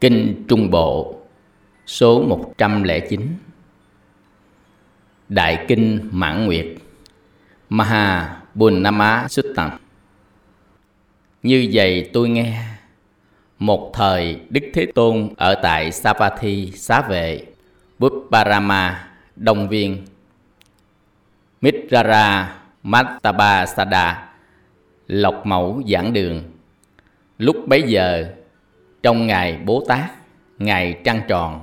Kinh Trung Bộ, số 109 Đại Kinh Mãn Nguyệt Maha Bunnama Suttam Như vậy tôi nghe, Một thời Đức Thế Tôn ở tại Savatthi Xá Vệ Buparama Đông Viên. Mitrara Mattabasada Lộc Mẫu Giảng Đường. Lúc bấy giờ trong ngày Bố Tát, ngày trăng tròn,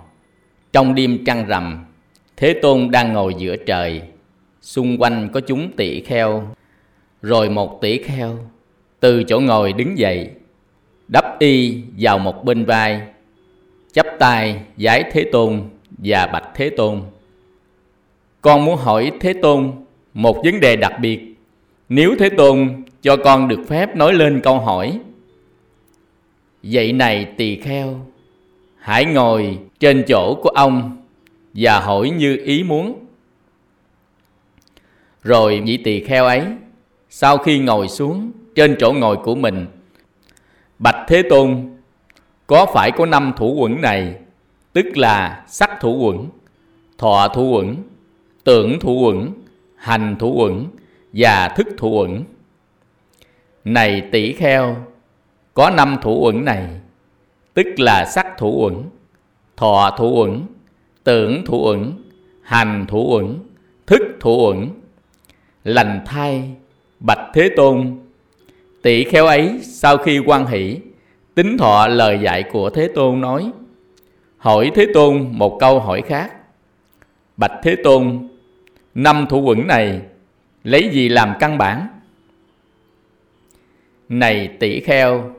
trong đêm trăng rằm, Thế Tôn đang ngồi giữa trời, xung quanh có chúng tỷ kheo, rồi một tỷ kheo từ chỗ ngồi đứng dậy, đắp y vào một bên vai, chắp tay giái Thế Tôn và bạch Thế Tôn. Con muốn hỏi Thế Tôn một vấn đề đặc biệt. Nếu Thế Tôn cho con được phép nói lên câu hỏi Vậy này tỳ kheo, hãy ngồi trên chỗ của ông và hỏi như ý muốn. Rồi vị tỳ kheo ấy, sau khi ngồi xuống trên chỗ ngồi của mình, Bạch Thế Tôn, có phải có năm thủ quẩn này, tức là sắc thủ quẩn, thọ thủ quẩn, tưởng thủ quẩn, hành thủ quẩn và thức thủ quẩn. Này tỷ kheo, có năm thủ uẩn này, tức là sắc thủ uẩn, thọ thủ uẩn, tưởng thủ uẩn, hành thủ uẩn, thức thủ uẩn, lành thai, bạch thế tôn. Tỷ khéo ấy sau khi quan hỷ, tính thọ lời dạy của thế tôn nói, hỏi thế tôn một câu hỏi khác. Bạch thế tôn, năm thủ uẩn này lấy gì làm căn bản? Này tỷ kheo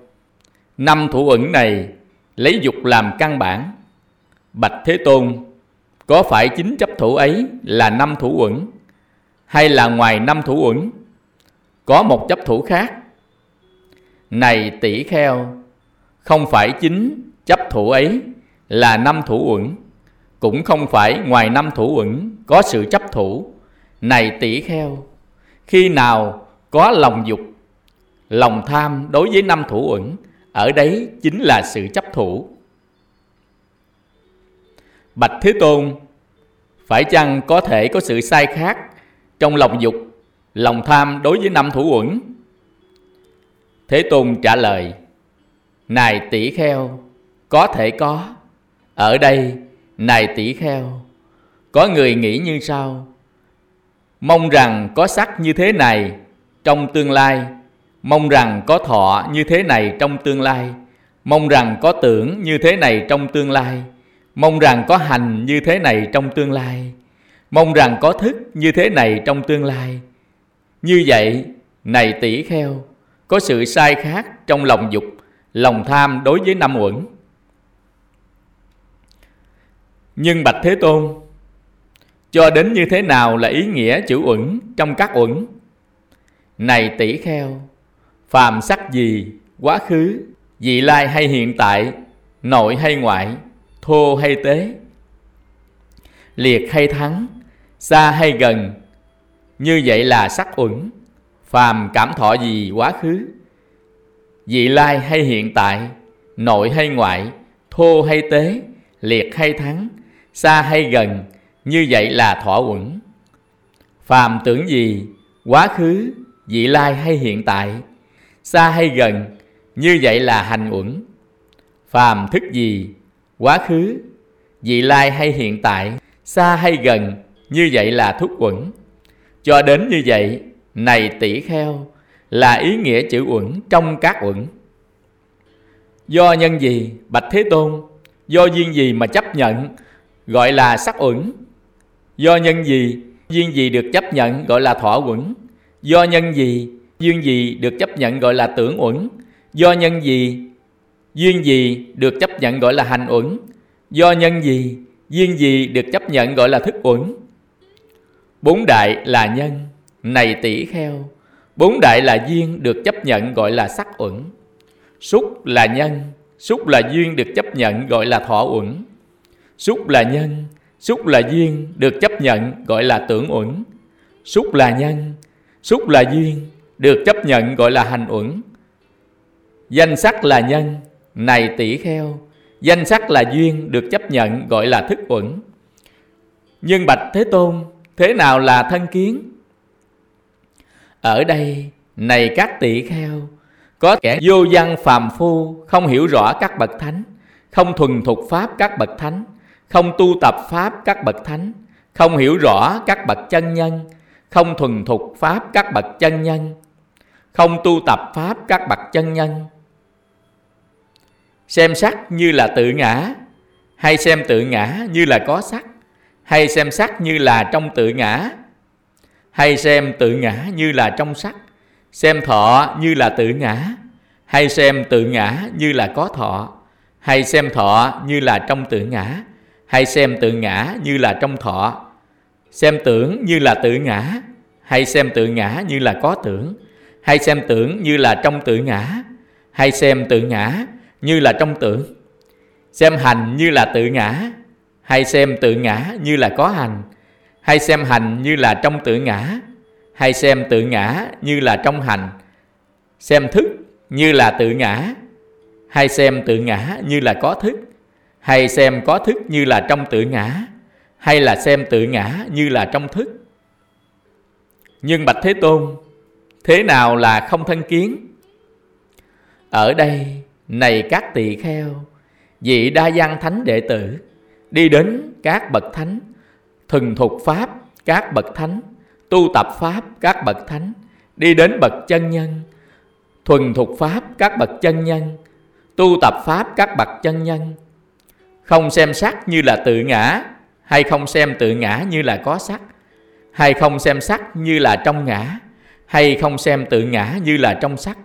Năm thủ ẩn này lấy dục làm căn bản. Bạch Thế Tôn, có phải chính chấp thủ ấy là năm thủ ẩn hay là ngoài năm thủ ẩn có một chấp thủ khác? Này tỷ kheo, không phải chính chấp thủ ấy là năm thủ uẩn, cũng không phải ngoài năm thủ uẩn có sự chấp thủ. Này tỷ kheo, khi nào có lòng dục, lòng tham đối với năm thủ uẩn ở đấy chính là sự chấp thủ. Bạch thế tôn, phải chăng có thể có sự sai khác trong lòng dục, lòng tham đối với năm thủ uẩn? Thế tôn trả lời, này tỷ kheo, có thể có. Ở đây, này tỷ kheo, có người nghĩ như sau. Mong rằng có sắc như thế này trong tương lai mong rằng có thọ như thế này trong tương lai. Mong rằng có tưởng như thế này trong tương lai. Mong rằng có hành như thế này trong tương lai. Mong rằng có thức như thế này trong tương lai. Như vậy, này tỷ kheo, có sự sai khác trong lòng dục, lòng tham đối với năm uẩn. Nhưng bạch thế tôn, cho đến như thế nào là ý nghĩa chữ uẩn trong các uẩn? Này tỷ kheo phàm sắc gì, quá khứ, vị lai hay hiện tại, nội hay ngoại, thô hay tế, liệt hay thắng, xa hay gần, như vậy là sắc uẩn. Phàm cảm thọ gì, quá khứ, vị lai hay hiện tại, nội hay ngoại, thô hay tế, liệt hay thắng, xa hay gần, như vậy là thọ uẩn. Phàm tưởng gì, quá khứ, vị lai hay hiện tại xa hay gần, như vậy là hành uẩn. Phàm thức gì, quá khứ, vị lai hay hiện tại, xa hay gần, như vậy là thúc uẩn. Cho đến như vậy, này tỷ kheo, là ý nghĩa chữ uẩn trong các uẩn. Do nhân gì, bạch thế tôn? Do duyên gì mà chấp nhận, gọi là sắc uẩn? Do nhân gì, duyên gì được chấp nhận, gọi là thọ uẩn? Do nhân gì duyên gì được chấp nhận gọi là tưởng uẩn. Do nhân gì, duyên gì được chấp nhận gọi là hành uẩn. Do nhân gì, duyên gì được chấp nhận gọi là thức uẩn. Bốn đại là nhân, này tỷ kheo. Bốn đại là duyên được chấp nhận gọi là sắc uẩn. Xúc là nhân xúc là duyên được chấp nhận gọi là thọ uẩn. Xúc là nhân xúc là duyên được chấp nhận gọi là tưởng uẩn. Xúc là nhân xúc là duyên được chấp nhận gọi là hành uẩn danh sắc là nhân, này tỷ kheo, Danh sắc là duyên được chấp nhận gọi là thức uẩn Nhưng Bạch Thế Tôn, Thế nào là thân kiến? Ở đây, này các tỷ kheo, Có kẻ vô văn phàm phu, Không hiểu rõ các bậc thánh, Không thuần thục pháp các bậc thánh, Không tu tập pháp các bậc thánh, Không hiểu rõ các bậc chân nhân, Không thuần thục pháp các bậc chân nhân không tu tập pháp các bậc chân nhân Xem sắc như là tự ngã Hay xem tự ngã như là có sắc Hay xem sắc như là trong tự ngã Hay xem tự ngã như là trong sắc Xem thọ như là tự ngã Hay xem tự ngã như là có thọ Hay xem thọ như là trong tự ngã Hay xem tự ngã như là trong thọ Xem tưởng như là tự ngã Hay xem tự ngã như là có tưởng hay xem tưởng như là trong tự ngã Hay xem tự ngã như là trong tưởng xem hành như là tự ngã hay xem tự ngã như là có hành hay xem hành như là trong tự ngã hay xem tự ngã như là trong hành xem thức như là tự ngã hay xem tự ngã như là có thức hay xem có thức như là trong tự ngã hay là xem tự ngã như là trong thức nhưng bạch thế tôn thế nào là không thân kiến? Ở đây, này các tỳ kheo, vị đa văn thánh đệ tử, đi đến các bậc thánh, thuần thục pháp các bậc thánh, tu tập pháp các bậc thánh, đi đến bậc chân nhân, thuần thục pháp các bậc chân nhân, tu tập pháp các bậc chân nhân. Không xem sắc như là tự ngã, hay không xem tự ngã như là có sắc, hay không xem sắc như là trong ngã hay không xem tự ngã như là trong sắc?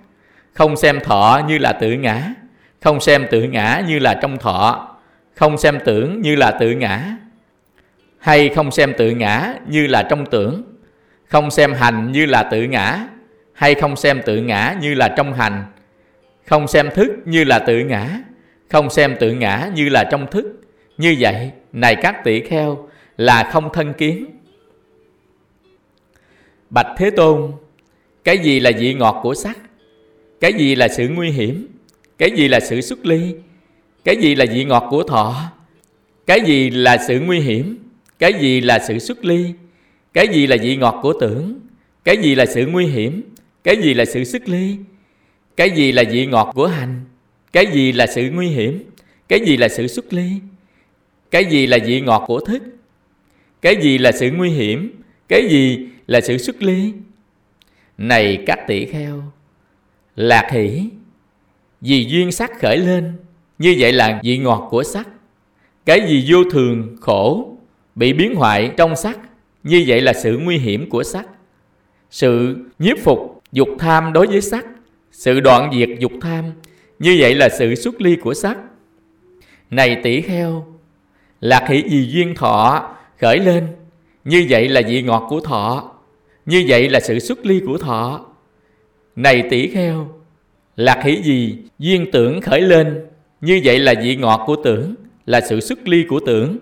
Không xem thọ như là tự ngã? Không xem tự ngã như là trong thọ? Không xem tưởng như là tự ngã? Hay không xem tự ngã như là trong tưởng? Không xem hành như là tự ngã? Hay không xem tự ngã như là trong hành? Không xem thức như là tự ngã? Không xem tự ngã như là trong thức? Như vậy, này các tỷ kheo, là không thân kiến. Bạch thế tôn cái gì là vị ngọt của sắc cái gì là sự nguy hiểm cái gì là sự xuất ly cái gì là vị ngọt của thọ cái gì là sự nguy hiểm cái gì là sự xuất ly cái gì là vị ngọt của tưởng cái gì là sự nguy hiểm cái gì là sự xuất ly cái gì là vị ngọt của hành cái gì là sự nguy hiểm cái gì là sự xuất ly cái gì là vị ngọt của thức cái gì là sự nguy hiểm cái gì là sự xuất ly này các tỷ kheo, lạc hỷ, vì duyên sắc khởi lên, như vậy là vị ngọt của sắc. Cái gì vô thường, khổ, bị biến hoại trong sắc, như vậy là sự nguy hiểm của sắc. Sự nhiếp phục dục tham đối với sắc, sự đoạn diệt dục tham, như vậy là sự xuất ly của sắc. Này tỷ kheo, lạc hỷ vì duyên thọ khởi lên, như vậy là vị ngọt của thọ như vậy là sự xuất ly của thọ. Này tỷ kheo Lạc hỷ gì duyên tưởng khởi lên? Như vậy là vị ngọt của tưởng Là sự xuất ly của tưởng.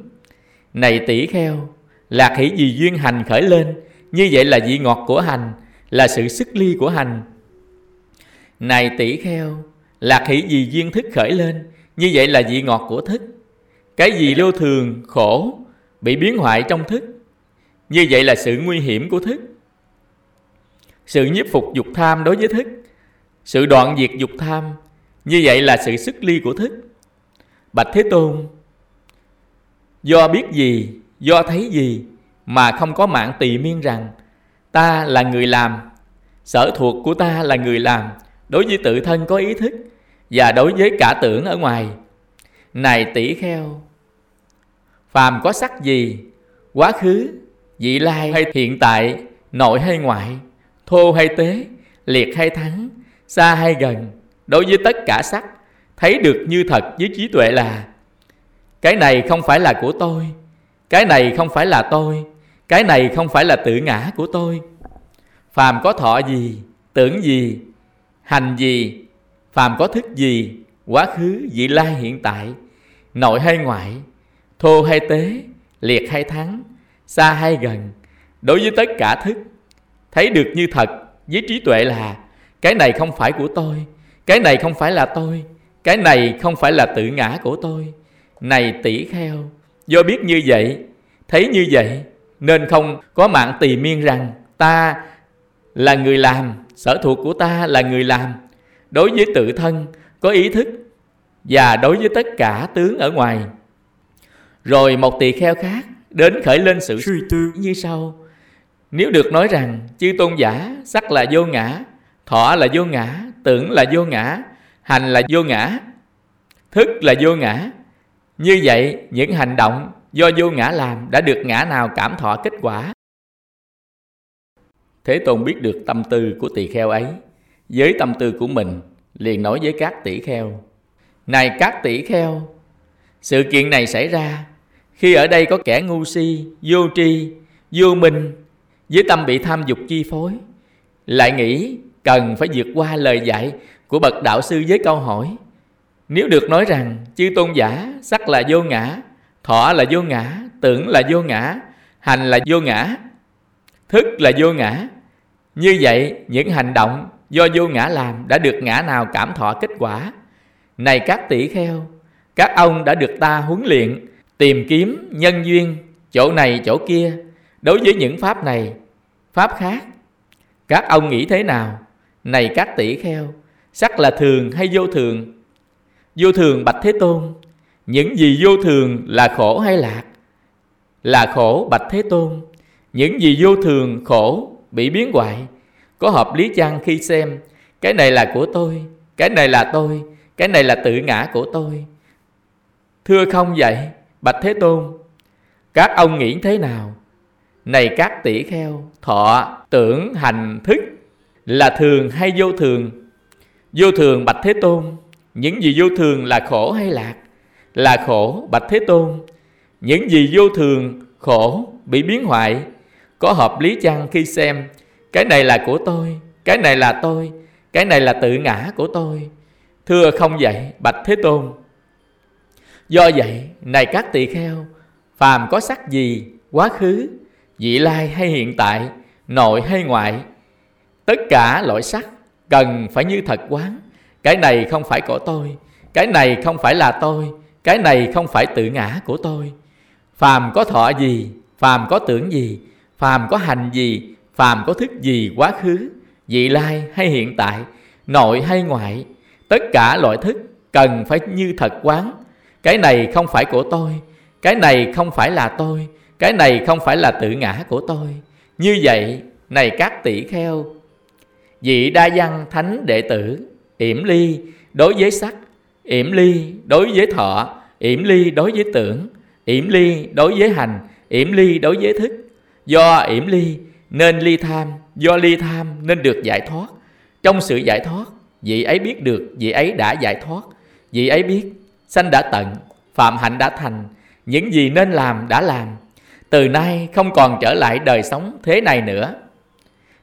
Này tỷ kheo Lạc hỷ gì duyên hành khởi lên? Như vậy là vị ngọt của hành Là sự xuất ly của hành. Này tỷ kheo Lạc hỷ gì duyên thức khởi lên? Như vậy là vị ngọt của thức. Cái gì lưu thường, khổ Bị biến hoại trong thức? Như vậy là sự nguy hiểm của thức. Sự nhiếp phục dục tham đối với thức. Sự đoạn diệt dục tham Như vậy là sự xuất ly của thức. Bạch Thế Tôn Do biết gì, do thấy gì Mà không có mạng tỳ miên rằng Ta là người làm Sở thuộc của ta là người làm Đối với tự thân có ý thức Và đối với cả tưởng ở ngoài. Này tỷ kheo Phàm có sắc gì Quá khứ, vị lai hay hiện tại Nội hay ngoại Thô hay tế, liệt hay thắng xa hay gần đối với tất cả sắc thấy được như thật với trí tuệ là cái này không phải là của tôi cái này không phải là tôi cái này không phải là tự ngã của tôi. Phàm có thọ gì tưởng gì hành gì phàm có thức gì quá khứ vị lai hiện tại nội hay ngoại thô hay tế liệt hay thắng xa hay gần đối với tất cả thức thấy được như thật với trí tuệ là cái này không phải của tôi cái này không phải là tôi cái này không phải là tự ngã của tôi. Này tỷ kheo do biết như vậy thấy như vậy nên không có mạng tỳ miên rằng ta là người làm sở thuộc của ta là người làm. Đối với tự thân có ý thức và đối với tất cả tướng ở ngoài. Rồi một tỳ kheo khác đến khởi lên sự suy tư. Như sau nếu được nói rằng chư tôn giả sắc là vô ngã, thọ là vô ngã, tưởng là vô ngã, hành là vô ngã, thức là vô ngã, như vậy những hành động do vô ngã làm đã được ngã nào cảm thọ kết quả? Thế tôn biết được tâm tư của tỳ kheo ấy. Với tâm tư của mình, liền nói với các tỷ kheo, này các tỷ kheo, sự kiện này xảy ra khi ở đây có kẻ ngu si, vô tri, vô minh với tâm bị tham dục chi phối, lại nghĩ cần phải vượt qua lời dạy của bậc đạo sư với câu hỏi, nếu được nói rằng chư tôn giả sắc là vô ngã, thọ là vô ngã, tưởng là vô ngã, hành là vô ngã, thức là vô ngã, như vậy những hành động do vô ngã làm đã được ngã nào cảm thọ kết quả? Này các tỷ kheo, các ông đã được ta huấn luyện, tìm kiếm nhân duyên chỗ này chỗ kia đối với những pháp này, pháp khác, các ông nghĩ thế nào? Này các tỷ kheo, sắc là thường hay vô thường? Vô thường bạch thế tôn, những gì vô thường là khổ hay lạc? Là khổ bạch thế tôn, những gì vô thường khổ bị biến hoại? Có hợp lý chăng khi xem, cái này là của tôi, cái này là tôi, cái này là tự ngã của tôi? Thưa không vậy, bạch thế tôn, các ông nghĩ thế nào? Này các tỷ kheo, thọ, tưởng, hành, thức là thường hay vô thường? Vô thường bạch thế tôn. Những gì vô thường là khổ hay lạc? Là khổ bạch thế tôn. Những gì vô thường, khổ bị biến hoại? Có hợp lý chăng khi xem, cái này là của tôi, cái này là tôi, cái này là tự ngã của tôi? Thưa không vậy bạch thế tôn. Do vậy, này các tỳ kheo, phàm có sắc gì, quá khứ vị lai hay hiện tại, nội hay ngoại, tất cả loại sắc cần phải như thật quán. Cái này không phải của tôi, cái này không phải là tôi, cái này không phải tự ngã của tôi. Phàm có thọ gì, phàm có tưởng gì, phàm có hành gì, phàm có thức gì quá khứ. Vị lai hay hiện tại, nội hay ngoại, tất cả loại thức cần phải như thật quán. Cái này không phải của tôi, cái này không phải là tôi cái này không phải là tự ngã của tôi. Như vậy, này các tỷ kheo, vị đa văn thánh đệ tử, yểm ly đối với sắc, yểm ly đối với thọ, yểm ly đối với tưởng, yểm ly đối với hành, yểm ly đối với thức. Do yểm ly nên ly tham, do ly tham nên được giải thoát. Trong sự giải thoát, vị ấy biết được, vị ấy đã giải thoát. Vị ấy biết, sanh đã tận, phạm hạnh đã thành, những gì nên làm đã làm từ nay không còn trở lại đời sống thế này nữa.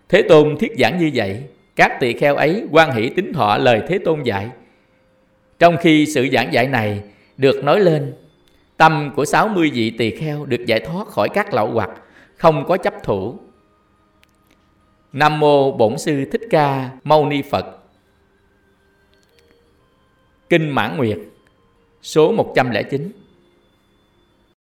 Thế tôn thiết giảng như vậy, các tỳ kheo ấy quan hỷ tính thọ lời thế tôn dạy. Trong khi sự giảng dạy này được nói lên, tâm của 60 vị tỳ kheo được giải thoát khỏi các lậu hoặc, không có chấp thủ. Nam mô Bổn sư Thích Ca Mâu Ni Phật. Kinh Mãn Nguyệt, số 109